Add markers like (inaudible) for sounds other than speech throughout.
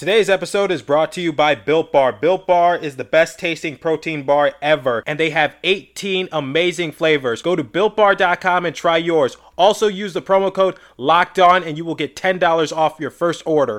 Today's episode is brought to you by Built Bar. Built Bar is the best tasting protein bar ever, and they have 18 amazing flavors. Go to builtbar.com and try yours. Also, use the promo code LOCKED ON, and you will get $10 off your first order.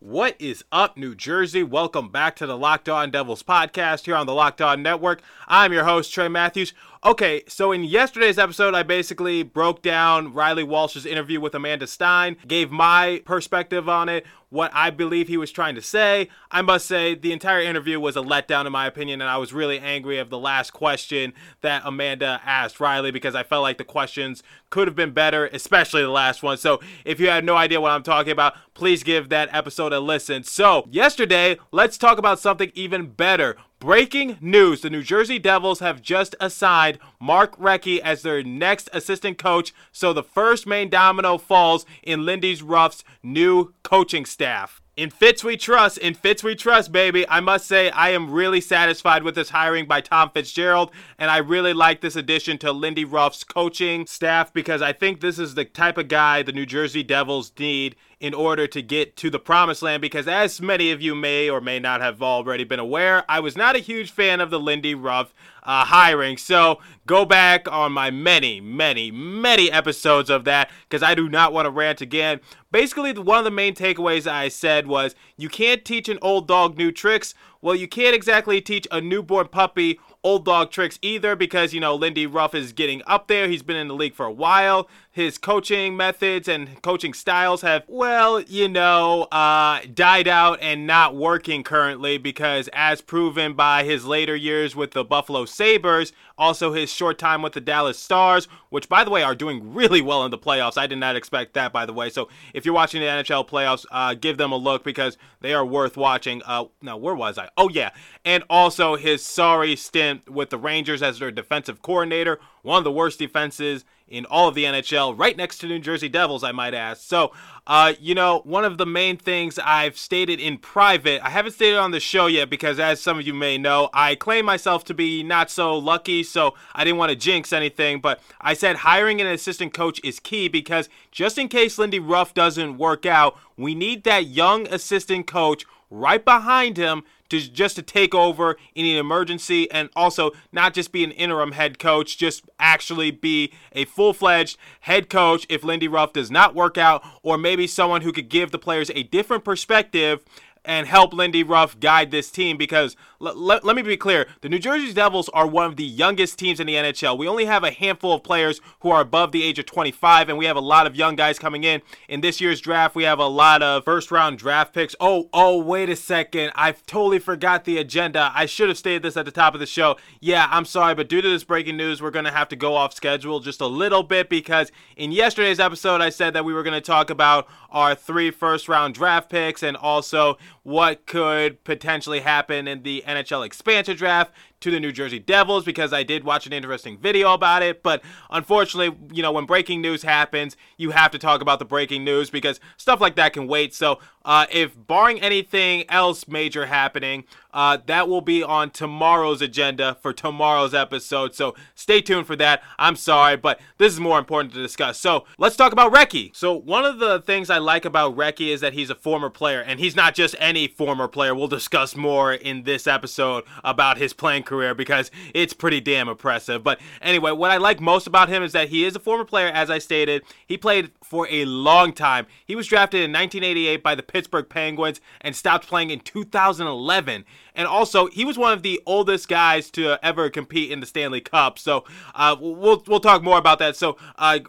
What is up, New Jersey? Welcome back to the Locked On Devils podcast here on the Locked On Network. I'm your host, Trey Matthews. Okay, so in yesterday's episode, I basically broke down Riley Walsh's interview with Amanda Stein, gave my perspective on it, what I believe he was trying to say. I must say, the entire interview was a letdown, in my opinion, and I was really angry of the last question that Amanda asked Riley because I felt like the questions could have been better, especially the last one. So if you have no idea what I'm talking about, please give that episode a listen. So, yesterday, let's talk about something even better. Breaking news the New Jersey Devils have just assigned Mark Recchi as their next assistant coach, so the first main domino falls in Lindy Ruff's new coaching staff. In Fitz we trust, in Fitz we trust, baby. I must say, I am really satisfied with this hiring by Tom Fitzgerald, and I really like this addition to Lindy Ruff's coaching staff because I think this is the type of guy the New Jersey Devils need in order to get to the promised land because as many of you may or may not have already been aware i was not a huge fan of the lindy ruff uh, hiring so go back on my many many many episodes of that because i do not want to rant again basically one of the main takeaways i said was you can't teach an old dog new tricks well you can't exactly teach a newborn puppy old dog tricks either because, you know, Lindy Ruff is getting up there. He's been in the league for a while. His coaching methods and coaching styles have, well, you know, uh, died out and not working currently because, as proven by his later years with the Buffalo Sabres, also his short time with the Dallas Stars, which, by the way, are doing really well in the playoffs. I did not expect that, by the way. So if you're watching the NHL playoffs, uh, give them a look because they are worth watching. Uh, now, where was I? Oh, yeah. And also his sorry stint with the Rangers as their defensive coordinator, one of the worst defenses in all of the NHL, right next to New Jersey Devils, I might ask. So, uh, you know, one of the main things I've stated in private, I haven't stated on the show yet because, as some of you may know, I claim myself to be not so lucky, so I didn't want to jinx anything. But I said hiring an assistant coach is key because just in case Lindy Ruff doesn't work out, we need that young assistant coach right behind him to just to take over in an emergency and also not just be an interim head coach, just actually be a full-fledged head coach if Lindy Ruff does not work out or maybe someone who could give the players a different perspective and help Lindy Ruff guide this team because l- l- let me be clear the New Jersey Devils are one of the youngest teams in the NHL. We only have a handful of players who are above the age of 25, and we have a lot of young guys coming in. In this year's draft, we have a lot of first round draft picks. Oh, oh, wait a second. I totally forgot the agenda. I should have stated this at the top of the show. Yeah, I'm sorry, but due to this breaking news, we're going to have to go off schedule just a little bit because in yesterday's episode, I said that we were going to talk about our three first round draft picks and also what could potentially happen in the NHL expansion draft to the New Jersey Devils because I did watch an interesting video about it. But unfortunately, you know, when breaking news happens, you have to talk about the breaking news because stuff like that can wait. So, uh, if barring anything else major happening, uh, that will be on tomorrow's agenda for tomorrow's episode. So stay tuned for that. I'm sorry, but this is more important to discuss. So let's talk about Recchi. So one of the things I like about Recchi is that he's a former player, and he's not just any former player. We'll discuss more in this episode about his playing career because it's pretty damn impressive. But anyway, what I like most about him is that he is a former player, as I stated. He played for a long time. He was drafted in 1988 by the Pittsburgh Penguins and stopped playing in 2011. And also, he was one of the oldest guys to ever compete in the Stanley Cup. So uh, we'll we'll talk more about that. So uh,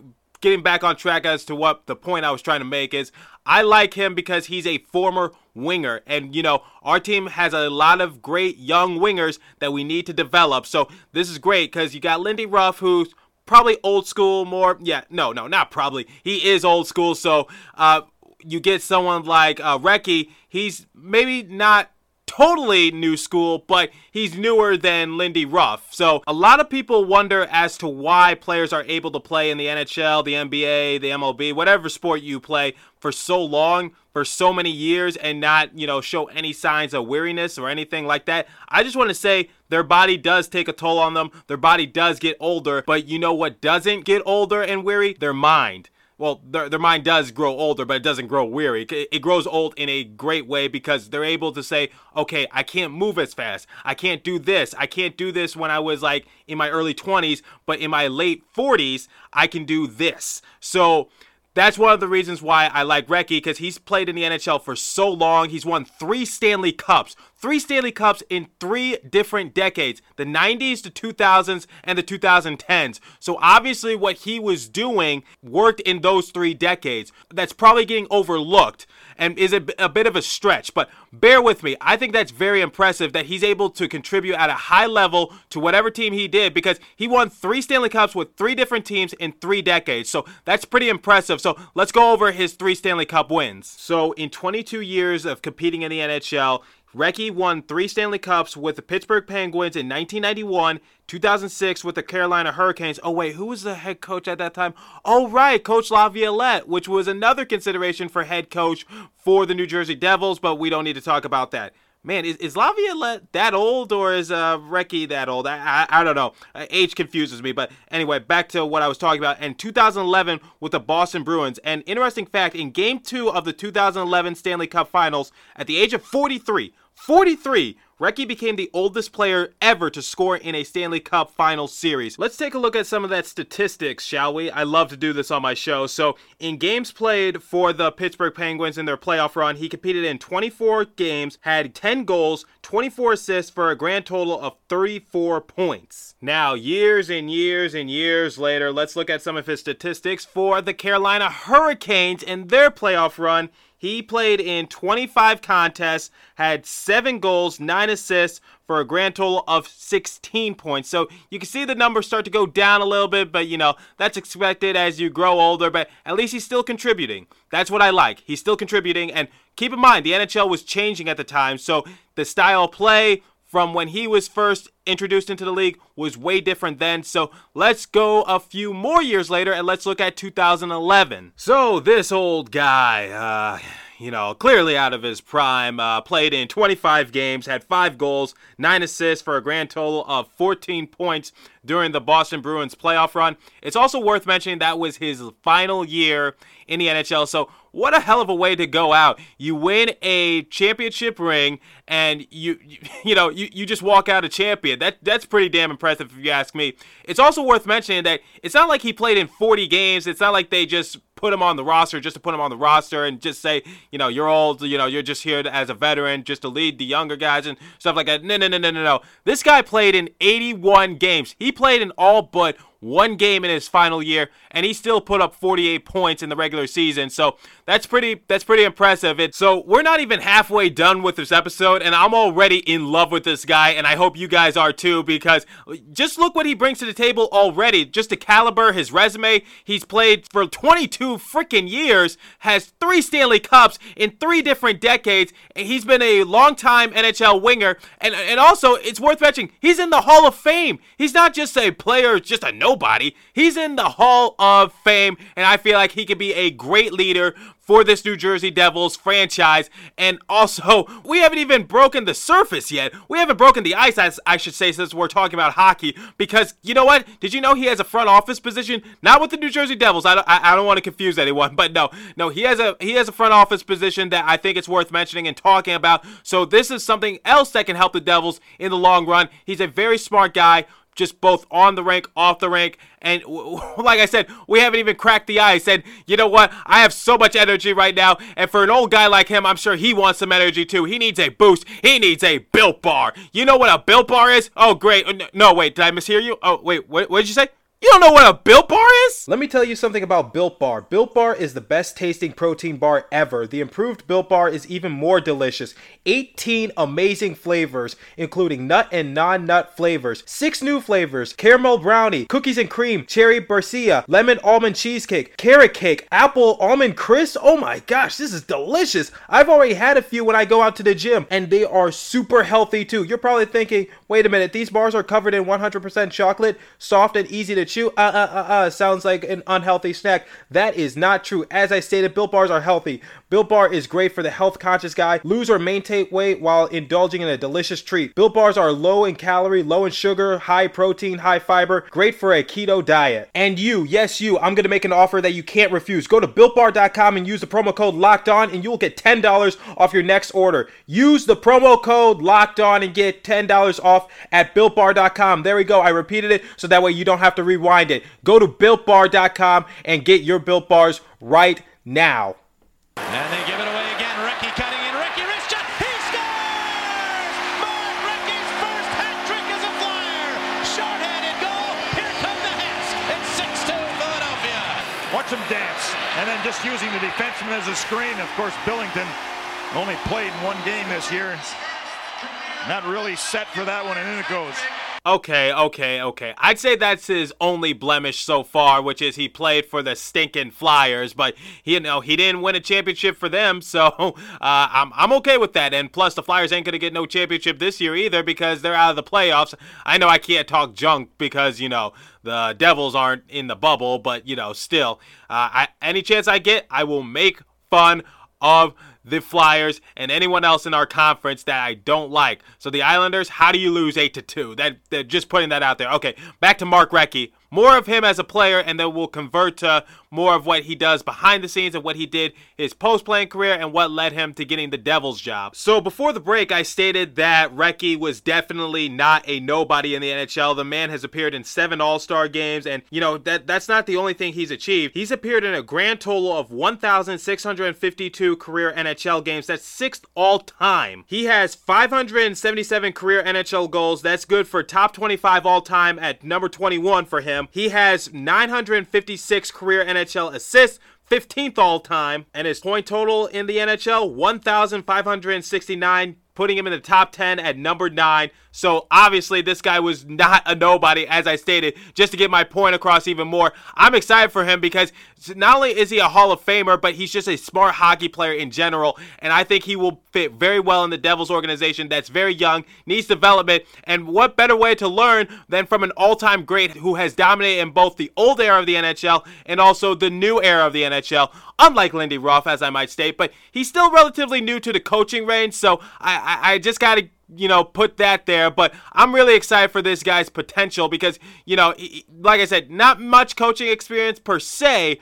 getting back on track as to what the point I was trying to make is I like him because he's a former winger. And, you know, our team has a lot of great young wingers that we need to develop. So this is great because you got Lindy Ruff, who's probably old school more. Yeah, no, no, not probably. He is old school. So uh, you get someone like uh, Recchi. He's maybe not totally new school, but he's newer than Lindy Ruff. So a lot of people wonder as to why players are able to play in the NHL, the NBA, the MLB, whatever sport you play for so long, for so many years, and not, you know, show any signs of weariness or anything like that. I just want to say their body does take a toll on them. Their body does get older, but you know what doesn't get older and weary? Their mind well, their, their mind does grow older, but it doesn't grow weary. It, it, grows old in a great way because they're able to say, okay, I can't move as fast. I can't do this. I can't do this when I was like in my early 20s, but in my late 40s, I can do this. So that's one of the reasons why I like Recchi because he's played in the NHL for so long. He's won three Stanley Cups, three Stanley Cups in three different decades the 90s, the 2000s, and the 2010s. So obviously, what he was doing worked in those three decades. That's probably getting overlooked and is a, a bit of a stretch, but bear with me. I think that's very impressive that he's able to contribute at a high level to whatever team he did because he won three Stanley Cups with three different teams in three decades. So that's pretty impressive. So let's go over his three Stanley Cup wins. So in 22 years of competing in the NHL, Recchi won three Stanley Cups with the Pittsburgh Penguins in 1991, 2006 with the Carolina Hurricanes. Oh, wait, who was the head coach at that time? Oh, right, Coach Laviolette, which was another consideration for head coach for the New Jersey Devils, but we don't need to talk about that man, is, is Laviolette that old or is uh, Recchi that old? I, I, I don't know. Uh, age confuses me. But anyway, back to what I was talking about. In 2011 with the Boston Bruins. And interesting fact in game two of the 2011 Stanley Cup Finals, at the age of 43, 43, Recchi became the oldest player ever to score in a Stanley Cup final series. Let's take a look at some of that statistics, shall we? I love to do this on my show. So, in games played for the Pittsburgh Penguins in their playoff run, he competed in 24 games, had 10 goals, 24 assists for a grand total of 34 points. Now, years and years and years later, let's look at some of his statistics for the Carolina Hurricanes in their playoff run. He played in 25 contests, had seven goals, nine assists for a grand total of 16 points. So you can see the numbers start to go down a little bit, but you know, that's expected as you grow older, but at least he's still contributing. That's what I like. He's still contributing. And keep in mind, the NHL was changing at the time, so the style play, from when he was first introduced into the league was way different then. So let's go a few more years later and let's look at 2011. So this old guy, uh, you know, clearly out of his prime, uh, played in 25 games, had five goals, nine assists for a grand total of 14 points during the Boston Bruins playoff run. It's also worth mentioning that was his final year in the NHL. So what a hell of a way to go out. You win a championship ring and you you, (laughs) you know, you, you just walk out a champion. That that's pretty damn impressive if you ask me. It's also worth mentioning that it's not like he played in 40 games. It's not like they just put him on the roster just to put him on the roster and just say, you know, you're old, you know, you're just here as a veteran just to lead the younger guys and stuff like that. No, no, no, no, no, no. This guy played in 81 games. He played in all but one game in his final year, and he still put up 48 points in the regular season. So that's pretty that's pretty impressive. It so we're not even halfway done with this episode, and I'm already in love with this guy, and I hope you guys are too, because just look what he brings to the table already. Just the caliber, his resume. He's played for 22 freaking years, has three Stanley Cups in three different decades, and he's been a long-time NHL winger. And and also it's worth mentioning, he's in the Hall of Fame. He's not just a player, just a no nobody. He's in the Hall of Fame, and I feel like he could be a great leader for this New Jersey Devils franchise. And also, we haven't even broken the surface yet. We haven't broken the ice, as I should say, since we're talking about hockey. Because you know what? Did you know he has a front office position? Not with the New Jersey Devils. I don't, I, I don't want to confuse anyone, (laughs) but no, no, he has a he has a front office position that I think it's worth mentioning and talking about. So this is something else that can help the Devils in the long run. He's a very smart guy just both on the rank, off the rank. And (laughs) like I said, we haven't even cracked the ice. And you know what? I have so much energy right now. And for an old guy like him, I'm sure he wants some energy too. He needs a boost. He needs a built bar. You know what a built bar is? Oh, great. No, wait. Did I mishear you? Oh, wait. What, what did you say? You don't know what a Built Bar is? Let me tell you something about Built Bar. Built Bar is the best tasting protein bar ever. The improved Built Bar is even more delicious. 18 amazing flavors, including nut and non nut flavors. Six new flavors caramel brownie, cookies and cream, cherry barcia, lemon almond cheesecake, carrot cake, apple almond crisp. Oh my gosh, this is delicious. I've already had a few when I go out to the gym, and they are super healthy too. You're probably thinking, wait a minute, these bars are covered in 100% chocolate, soft and easy to chew. Uh, uh, uh, uh, sounds like an unhealthy snack. That is not true. As I stated, Built Bars are healthy. Built Bar is great for the health conscious guy. Lose or maintain weight while indulging in a delicious treat. Built Bars are low in calorie, low in sugar, high protein, high fiber, great for a keto diet. And you, yes, you, I'm going to make an offer that you can't refuse. Go to builtbar.com and use the promo code locked on, and you'll get $10 off your next order. Use the promo code locked on and get $10 off at builtbar.com. There we go. I repeated it so that way you don't have to rewind it. Go to builtbar.com and get your built bars right now. And they give it away again. Recchi cutting in. Recchi wrist shot. He scores! Mark Recchi's first hat trick as a flyer. Short-handed goal. Here come the Hats. It's 6-2 Philadelphia. Watch him dance. And then just using the defenseman as a screen. Of course, Billington only played in one game this year. Not really set for that one, and in it goes. Okay, okay, okay. I'd say that's his only blemish so far, which is he played for the stinking Flyers, but you know he didn't win a championship for them, (laughs) so uh, I'm I'm okay with that. And plus, the Flyers ain't gonna get no championship this year either because they're out of the playoffs. I know I can't talk junk because you know the Devils aren't in the bubble, but you know still, uh, I, any chance I get, I will make fun of the Flyers and anyone else in our conference that I don't like. So the Islanders, how do you lose eight to two? That, that just putting that out there. Okay, back to Mark Recchi more of him as a player, and then we'll convert to more of what he does behind the scenes and what he did his post playing career and what led him to getting the Devils job. So before the break, I stated that Recchi was definitely not a nobody in the NHL. The man has appeared in seven All Star games, and you know that that's not the only thing he's achieved. He's appeared in a grand total of 1,652 career NHL games. That's sixth all time. He has 577 career NHL goals. That's good for top 25 all time at number 21 for him. He has 956 career NHL assists, 15th all time, and his point total in the NHL 1,569 putting him in the top 10 at number 9. So obviously, this guy was not a nobody, as I stated, just to get my point across even more. I'm excited for him because not only is he a Hall of Famer, but he's just a smart hockey player in general. And I think he will fit very well in the Devils organization that's very young, needs development. And what better way to learn than from an all time great who has dominated in both the old era of the NHL and also the new era of the NHL? Unlike Lindy Ruff, as I might state, but he's still relatively new to the coaching range, so I, I, I just got to you know, put that there. But I'm really excited for this guy's potential because, you know, like I said, not much coaching experience per se,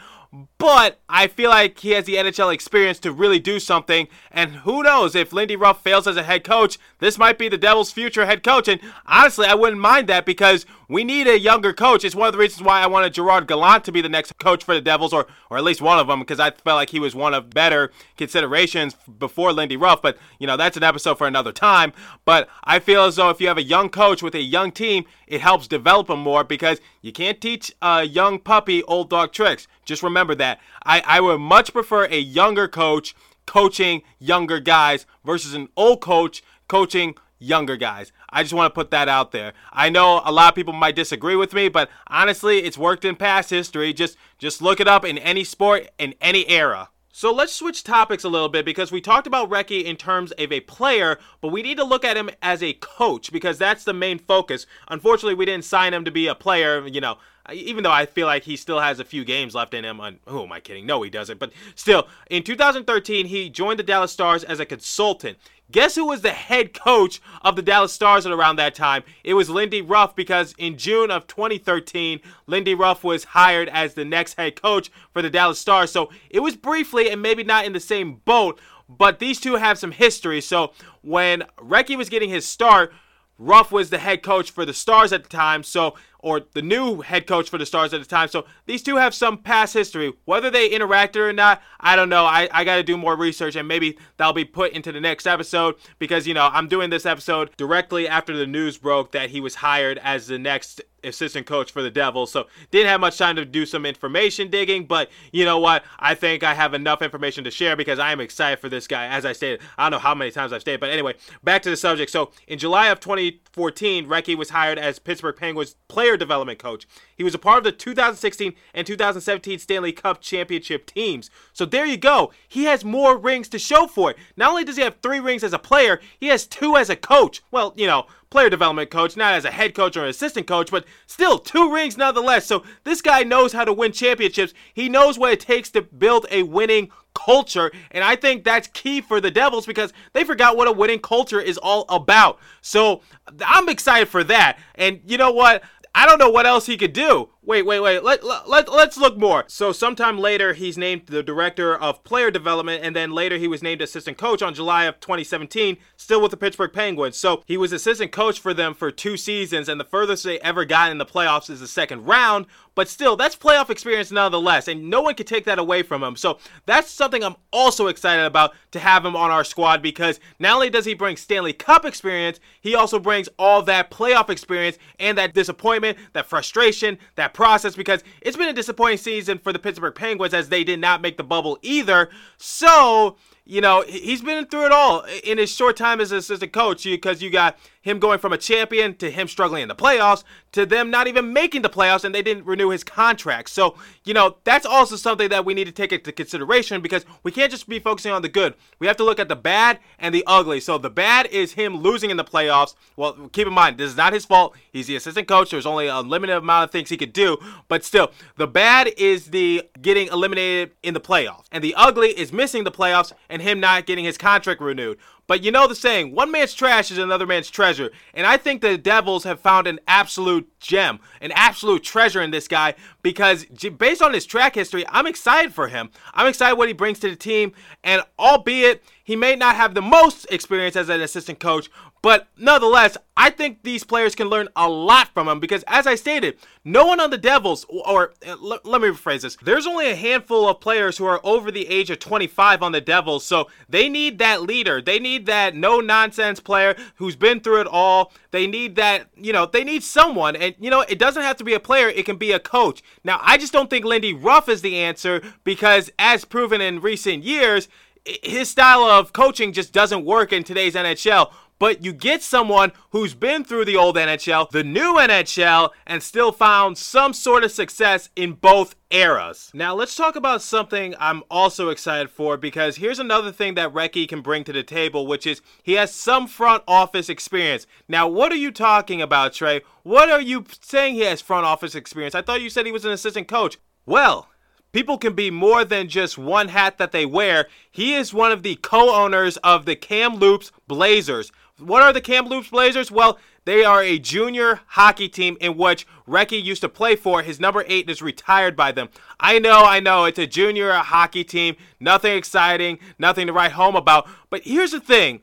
but I feel like he has the NHL experience to really do something. And who knows if Lindy Ruff fails as a head coach, this might be the Devils' future head coach. And honestly, I wouldn't mind that because we need a younger coach. It's one of the reasons why I wanted Gerard Gallant to be the next coach for the Devils, or or at least one of them, because I felt like he was one of better considerations before Lindy Ruff. But you know, that's an episode for another time. But I feel as though if you have a young coach with a young team, it helps develop them more because you can't teach a young puppy old dog tricks. Just remember that. I, I would much prefer a younger coach coaching younger guys versus an old coach coaching younger guys. I just want to put that out there. I know a lot of people might disagree with me, but honestly, it's worked in past history. Just just look it up in any sport in any era. So let's switch topics a little bit because we talked about Recchi in terms of a player, but we need to look at him as a coach because that's the main focus. Unfortunately, we didn't sign him to be a player, you know, even though I feel like he still has a few games left in him. who am I kidding? No, he doesn't. But still, in 2013, he joined the Dallas Stars as a consultant. Guess who was the head coach of the Dallas Stars at around that time? It was Lindy Ruff because in June of 2013, Lindy Ruff was hired as the next head coach for the Dallas Stars. So it was briefly and maybe not in the same boat, but these two have some history. So when Recchi was getting his start, Ruff was the head coach for the Stars at the time. So or the new head coach for the Stars at the time. So these two have some past history. Whether they interacted or not, I don't know. I, I got to do more research and maybe that'll be put into the next episode because, you know, I'm doing this episode directly after the news broke that he was hired as the next assistant coach for the Devils. So didn't have much time to do some information digging, but you know what? I think I have enough information to share because I am excited for this guy. As I stated, I don't know how many times I've stated, but anyway, back to the subject. So in July of 2014, Recchi was hired as Pittsburgh Penguins player development coach. He was a part of the 2016 and 2017 Stanley Cup championship teams. So there you go. He has more rings to show for it. Not only does he have three rings as a player, he has two as a coach. Well, you know, player development coach, not as a head coach or an assistant coach, but still two rings nonetheless. So this guy knows how to win championships. He knows what it takes to build a winning culture. And I think that's key for the Devils because they forgot what a winning culture is all about. So I'm excited for that. And you know what? I don't know what else he could do. Wait, wait, wait. Let, let, let, let's look more. So, sometime later, he's named the director of player development, and then later he was named assistant coach on July of 2017, still with the Pittsburgh Penguins. So, he was assistant coach for them for two seasons, and the furthest they ever got in the playoffs is the second round. But still, that's playoff experience nonetheless, and no one can take that away from him. So, that's something I'm also excited about to have him on our squad because not only does he bring Stanley Cup experience, he also brings all that playoff experience and that disappointment, that frustration, that process because it's been a disappointing season for the Pittsburgh Penguins as they did not make the bubble either. So, you know, he's been through it all in his short time as assistant coach because you got him going from a champion to him struggling in the playoffs to them not even making the playoffs and they didn't renew his contract. So, you know, that's also something that we need to take into consideration because we can't just be focusing on the good. We have to look at the bad and the ugly. So, the bad is him losing in the playoffs. Well, keep in mind, this is not his fault. He's the assistant coach. There's only a limited amount of things he could do. But still, the bad is the getting eliminated in the playoffs. And the ugly is missing the playoffs and him not getting his contract renewed. But you know the saying, one man's trash is another man's treasure. And I think the Devils have found an absolute gem, an absolute treasure in this guy because based on his track history, I'm excited for him. I'm excited what he brings to the team. And albeit he may not have the most experience as an assistant coach, but nonetheless, I think these players can learn a lot from him because, as I stated, no one on the Devils, or uh, l- let me rephrase this, there's only a handful of players who are over the age of 25 on the Devils, so they need that leader. They need that no nonsense player who's been through it all. They need that, you know, they need someone. And, you know, it doesn't have to be a player, it can be a coach. Now, I just don't think Lindy Ruff is the answer because, as proven in recent years, his style of coaching just doesn't work in today's NHL but you get someone who's been through the old NHL, the new NHL, and still found some sort of success in both eras. Now, let's talk about something I'm also excited for because here's another thing that Recchi can bring to the table, which is he has some front office experience. Now, what are you talking about, Trey? What are you saying he has front office experience? I thought you said he was an assistant coach. Well, People can be more than just one hat that they wear. He is one of the co owners of the Kamloops Blazers, what are the Kamloops Blazers? Well, they are a junior hockey team in which Recchi used to play for. His number eight is retired by them. I know, I know, it's a junior hockey team. Nothing exciting, nothing to write home about. But here's the thing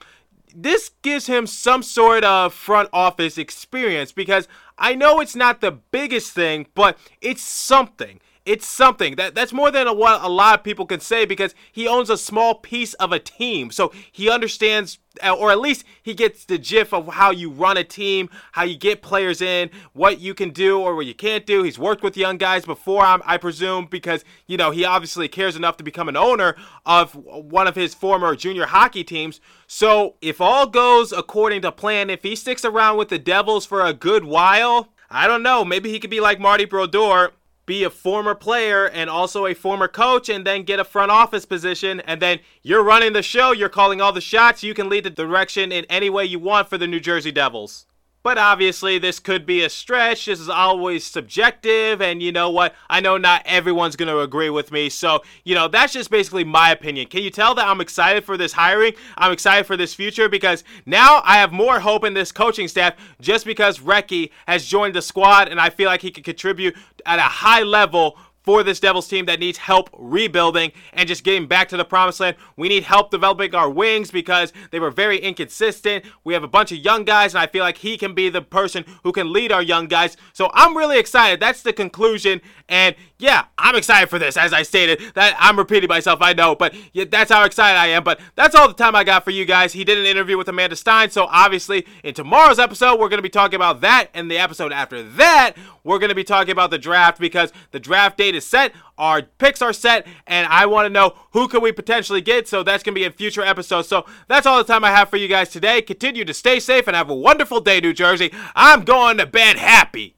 this gives him some sort of front office experience because I know it's not the biggest thing, but it's something it's something that that's more than a, what a lot of people can say because he owns a small piece of a team. So he understands uh, or at least he gets the gist of how you run a team how you get players in what you can do or what you can't do. He's worked with young guys before I'm, i presume because you know he obviously cares enough to become an owner of one of his former junior hockey teams. So if all goes according to plan if he sticks around with the devils for a good while I don't know. Maybe he could be like Marty Brodeur be a former player and also a former coach and then get a front office position and then you're running the show, you're calling all the shots, you can lead the direction in any way you want for the New Jersey Devils. But obviously, this could be a stretch. This is always subjective. And you know what? I know not everyone's going to agree with me. So, you know, that's just basically my opinion. Can you tell that I'm excited for this hiring? I'm excited for this future because now I have more hope in this coaching staff just because Recchi has joined the squad and I feel like he can contribute at a high level for this Devils team that needs help rebuilding and just getting back to the promised land. We need help developing our wings because they were very inconsistent. We have a bunch of young guys, and I feel like he can be the person who can lead our young guys. So I'm really excited. That's the conclusion. And yeah, I'm excited for this. As I stated, that I'm repeating myself, I know, but yeah, that's how excited I am. But that's all the time I got for you guys. He did an interview with Amanda Stein, so obviously in tomorrow's episode, we're going to be talking about that, and the episode after that, we're going to be talking about the draft because the draft date is set, our picks are set, and I want to know who can we potentially get. So that's going to be in future episodes. So that's all the time I have for you guys today. Continue to stay safe and have a wonderful day, New Jersey. I'm going to bed happy.